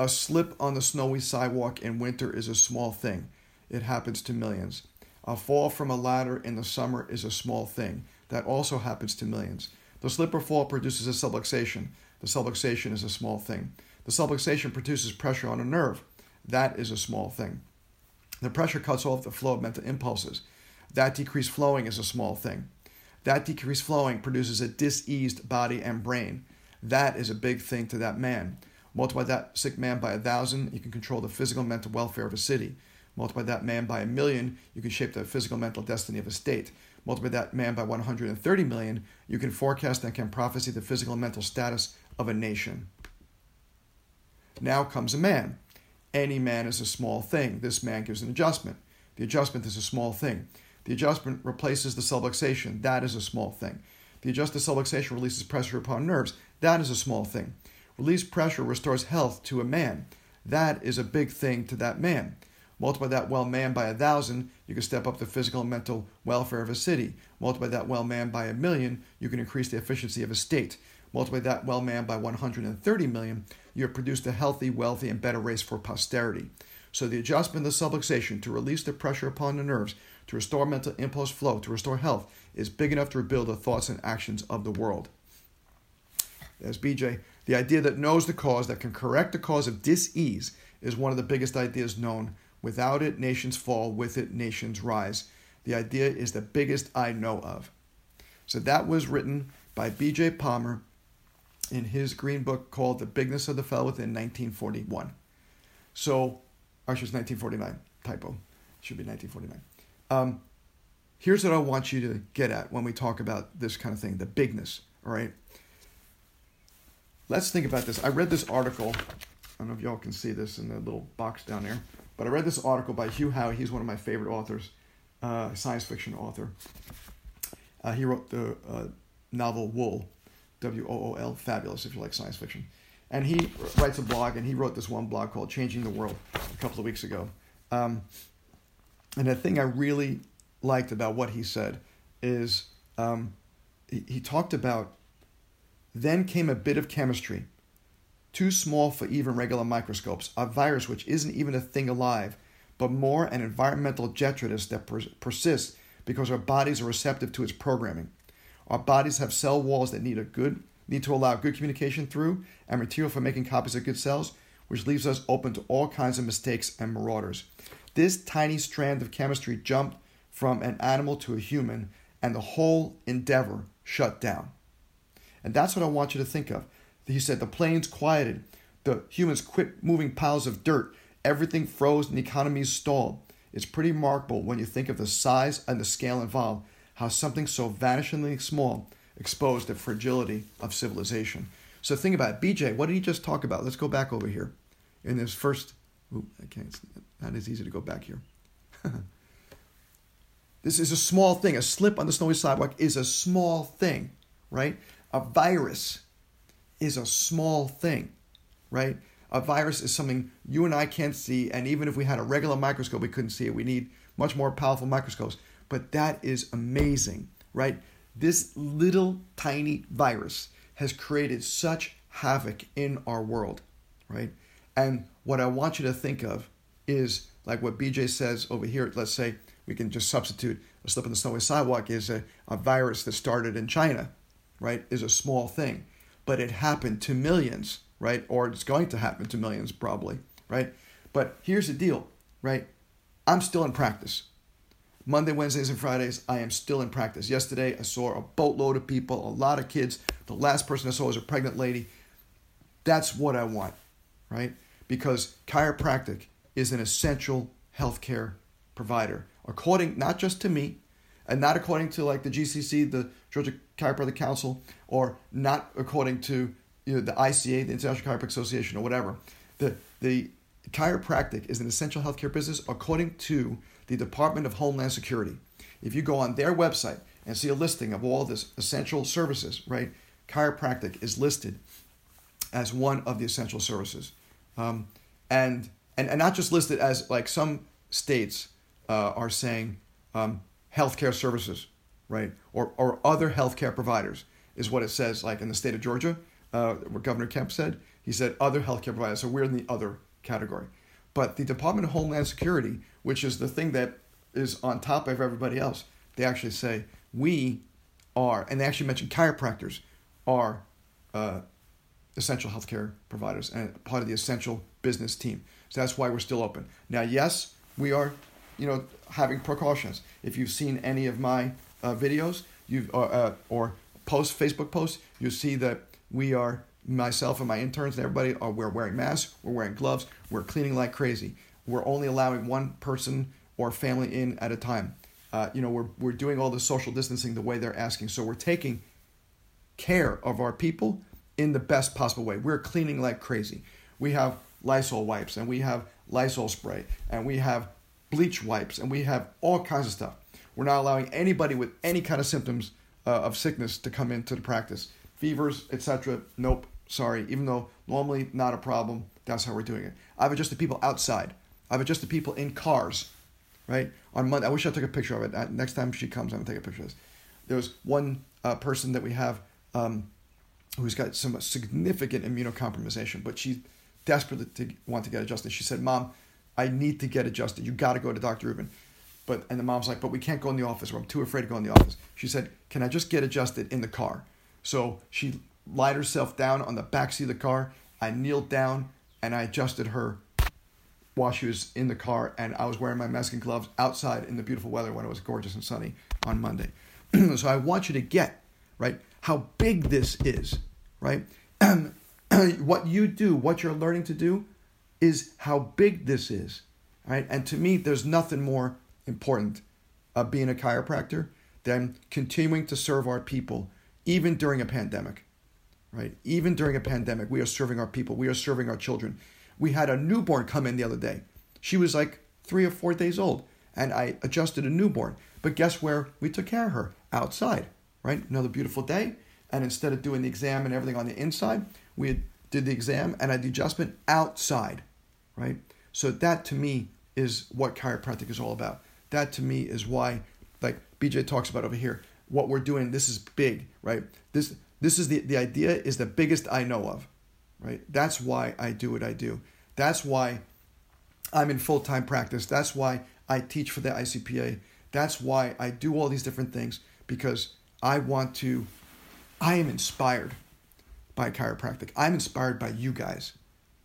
A slip on the snowy sidewalk in winter is a small thing. It happens to millions. A fall from a ladder in the summer is a small thing. That also happens to millions. The slip or fall produces a subluxation. The subluxation is a small thing. The subluxation produces pressure on a nerve. That is a small thing. The pressure cuts off the flow of mental impulses. That decreased flowing is a small thing. That decreased flowing produces a diseased body and brain. That is a big thing to that man. Multiply that sick man by a thousand, you can control the physical and mental welfare of a city. Multiply that man by a million, you can shape the physical and mental destiny of a state. Multiply that man by 130 million, you can forecast and can prophesy the physical and mental status of a nation. Now comes a man. Any man is a small thing. This man gives an adjustment. The adjustment is a small thing. The adjustment replaces the subluxation. That is a small thing. The adjusted subluxation releases pressure upon nerves. That is a small thing. Released pressure restores health to a man. That is a big thing to that man. Multiply that well man by a thousand, you can step up the physical and mental welfare of a city. Multiply that well man by a million, you can increase the efficiency of a state. Multiply that well man by 130 million, you have produced a healthy, wealthy, and better race for posterity. So the adjustment of the subluxation to release the pressure upon the nerves, to restore mental impulse flow, to restore health, is big enough to rebuild the thoughts and actions of the world. There's BJ. The idea that knows the cause, that can correct the cause of dis-ease, is one of the biggest ideas known. Without it, nations fall. With it, nations rise. The idea is the biggest I know of. So that was written by B.J. Palmer in his green book called The Bigness of the Fellow Within 1941. So, actually, it's 1949. Typo. It should be 1949. Um, here's what I want you to get at when we talk about this kind of thing the bigness, all right? Let's think about this. I read this article. I don't know if y'all can see this in the little box down there, but I read this article by Hugh Howey. He's one of my favorite authors, uh, science fiction author. Uh, he wrote the uh, novel Wool, W O O L, fabulous if you like science fiction. And he writes a blog, and he wrote this one blog called Changing the World a couple of weeks ago. Um, and the thing I really liked about what he said is um, he, he talked about then came a bit of chemistry, too small for even regular microscopes, a virus which isn't even a thing alive, but more an environmental detritus that per- persists because our bodies are receptive to its programming. Our bodies have cell walls that need a good need to allow good communication through and material for making copies of good cells, which leaves us open to all kinds of mistakes and marauders. This tiny strand of chemistry jumped from an animal to a human, and the whole endeavor shut down. And that's what I want you to think of. He said the planes quieted, the humans quit moving piles of dirt, everything froze, and the economies stalled. It's pretty remarkable when you think of the size and the scale involved, how something so vanishingly small exposed the fragility of civilization. So think about it. BJ, what did he just talk about? Let's go back over here. In this first, ooh, I can't, it's not as easy to go back here. this is a small thing. A slip on the snowy sidewalk is a small thing, right? A virus is a small thing, right? A virus is something you and I can't see, and even if we had a regular microscope, we couldn't see it. We need much more powerful microscopes. But that is amazing, right? This little tiny virus has created such havoc in our world, right? And what I want you to think of is like what BJ says over here. Let's say we can just substitute a slip on the snowy sidewalk is a, a virus that started in China, right, is a small thing. But it happened to millions, right? Or it's going to happen to millions probably, right? But here's the deal, right? I'm still in practice. Monday, Wednesdays, and Fridays, I am still in practice. Yesterday, I saw a boatload of people, a lot of kids. The last person I saw was a pregnant lady. That's what I want, right? Because chiropractic is an essential healthcare provider, according not just to me, and not according to like the GCC, the Georgia Chiropractic Council, or not according to you know, the ICA, the International Chiropractic Association, or whatever. The the chiropractic is an essential healthcare business according to the Department of Homeland Security. If you go on their website and see a listing of all this essential services, right? Chiropractic is listed as one of the essential services, um, and, and and not just listed as like some states uh, are saying um, healthcare services, right? Or, or other healthcare providers is what it says, like in the state of Georgia. uh, Governor Kemp said. He said other healthcare providers. So we're in the other category. But the Department of Homeland Security, which is the thing that is on top of everybody else, they actually say we are, and they actually mention chiropractors are uh, essential healthcare providers and part of the essential business team. So that's why we're still open. Now, yes, we are, you know, having precautions. If you've seen any of my uh, videos, you uh, uh, or post Facebook posts, you see that we are myself and my interns and everybody are we're wearing masks, we're wearing gloves, we're cleaning like crazy. We're only allowing one person or family in at a time. Uh, you know, we're we're doing all the social distancing the way they're asking. So we're taking care of our people in the best possible way. We're cleaning like crazy. We have Lysol wipes and we have Lysol spray and we have bleach wipes and we have all kinds of stuff. We're not allowing anybody with any kind of symptoms uh, of sickness to come into the practice. Fevers, etc. Nope, sorry. Even though normally not a problem, that's how we're doing it. I've adjusted people outside. I've adjusted people in cars, right? On Monday, I wish I took a picture of it. Uh, next time she comes, I'm gonna take a picture of this. There was one uh, person that we have um, who's got some significant immunocompromisation, but she desperately to want to get adjusted. She said, "Mom, I need to get adjusted. You got to go to Dr. Rubin." But and the mom's like, "But we can't go in the office. Or I'm too afraid to go in the office." She said, "Can I just get adjusted in the car?" So she lied herself down on the back seat of the car. I kneeled down and I adjusted her while she was in the car, and I was wearing my mask and gloves outside in the beautiful weather when it was gorgeous and sunny on Monday. so I want you to get right how big this is, right? what you do, what you're learning to do, is how big this is, right? And to me, there's nothing more important of being a chiropractor than continuing to serve our people, even during a pandemic, right? Even during a pandemic, we are serving our people, we are serving our children. We had a newborn come in the other day. She was like three or four days old, and I adjusted a newborn. But guess where we took care of her? Outside, right? Another beautiful day. And instead of doing the exam and everything on the inside, we did the exam and I did the adjustment outside, right? So that to me is what chiropractic is all about. That to me is why, like BJ talks about over here, what we're doing. This is big, right? This this is the the idea is the biggest I know of, right? That's why I do what I do. That's why I'm in full time practice. That's why I teach for the ICPA. That's why I do all these different things because I want to. I am inspired by chiropractic. I'm inspired by you guys,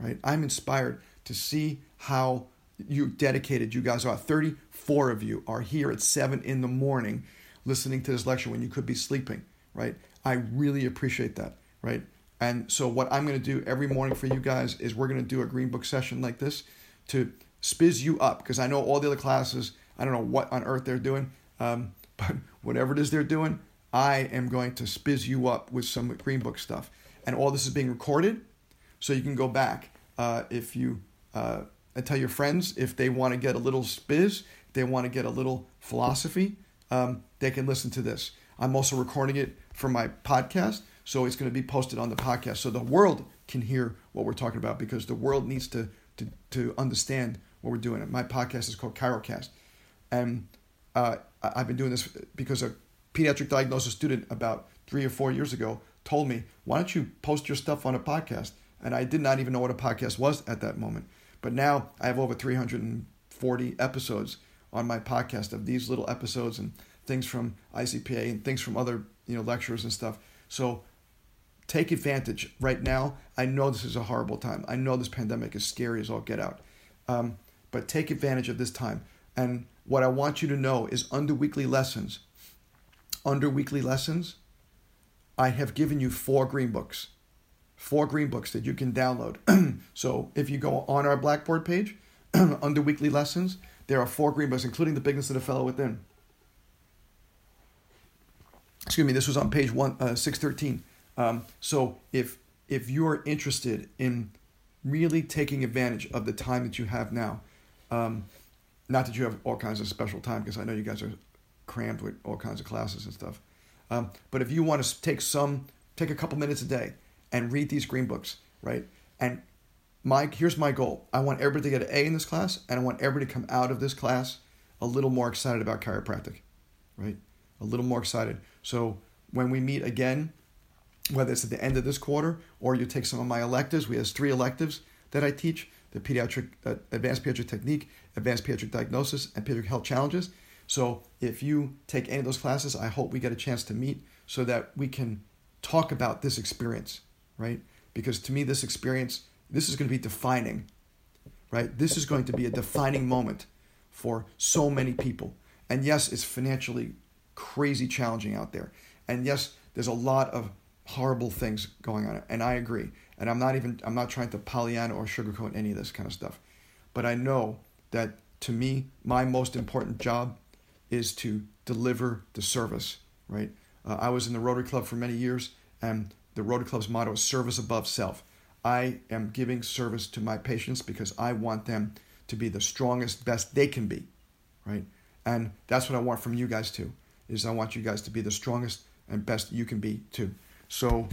right? I'm inspired to see how you dedicated you guys are. 34 of you are here at 7 in the morning listening to this lecture when you could be sleeping, right? I really appreciate that, right? And so what I'm going to do every morning for you guys is we're going to do a green book session like this to spiz you up because I know all the other classes, I don't know what on earth they're doing, um, but whatever it is they're doing, I am going to spiz you up with some green book stuff and all this is being recorded, so you can go back uh, if you uh, and tell your friends if they want to get a little spizz, they want to get a little philosophy, um, they can listen to this. I'm also recording it for my podcast, so it's going to be posted on the podcast, so the world can hear what we're talking about because the world needs to to, to understand what we're doing. My podcast is called Chirocast, and uh, I've been doing this because a pediatric diagnosis student about three or four years ago told me, why don't you post your stuff on a podcast? And I did not even know what a podcast was at that moment. But now I have over 340 episodes on my podcast of these little episodes and things from ICPA and things from other you know lectures and stuff. So take advantage right now. I know this is a horrible time. I know this pandemic is scary as all get out. Um, but take advantage of this time. And what I want you to know is under weekly lessons, under weekly lessons, I have given you four green books, four green books that you can download. so if you go on our Blackboard page under weekly lessons, there are four green books, including the bigness of the fellow within. Excuse me. This was on page one uh, six thirteen. Um, so if if you are interested in really taking advantage of the time that you have now, um, not that you have all kinds of special time, because I know you guys are crammed with all kinds of classes and stuff. Um, but if you want to take some, take a couple minutes a day and read these green books, right? And my here's my goal. I want everybody to get an A in this class, and I want everybody to come out of this class a little more excited about chiropractic, right? A little more excited. So when we meet again whether it's at the end of this quarter or you take some of my electives. We have three electives that I teach the pediatric uh, advanced pediatric technique, advanced pediatric diagnosis, and pediatric health challenges. So if you take any of those classes, I hope we get a chance to meet so that we can talk about this experience, right? Because to me, this experience, this is going to be defining, right? This is going to be a defining moment for so many people. And yes, it's financially crazy challenging out there. And yes, there's a lot of horrible things going on. And I agree. And I'm not even I'm not trying to Pollyanna or sugarcoat any of this kind of stuff. But I know that to me, my most important job is to deliver the service, right? Uh, I was in the Rotary Club for many years, and the Rotary Club's motto is service above self. I am giving service to my patients because I want them to be the strongest, best they can be, right? And that's what I want from you guys too. Is I want you guys to be the strongest and best you can be too. So